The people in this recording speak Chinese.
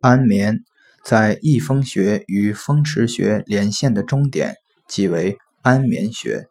安眠在翳风穴与风池穴连线的中点即为安眠穴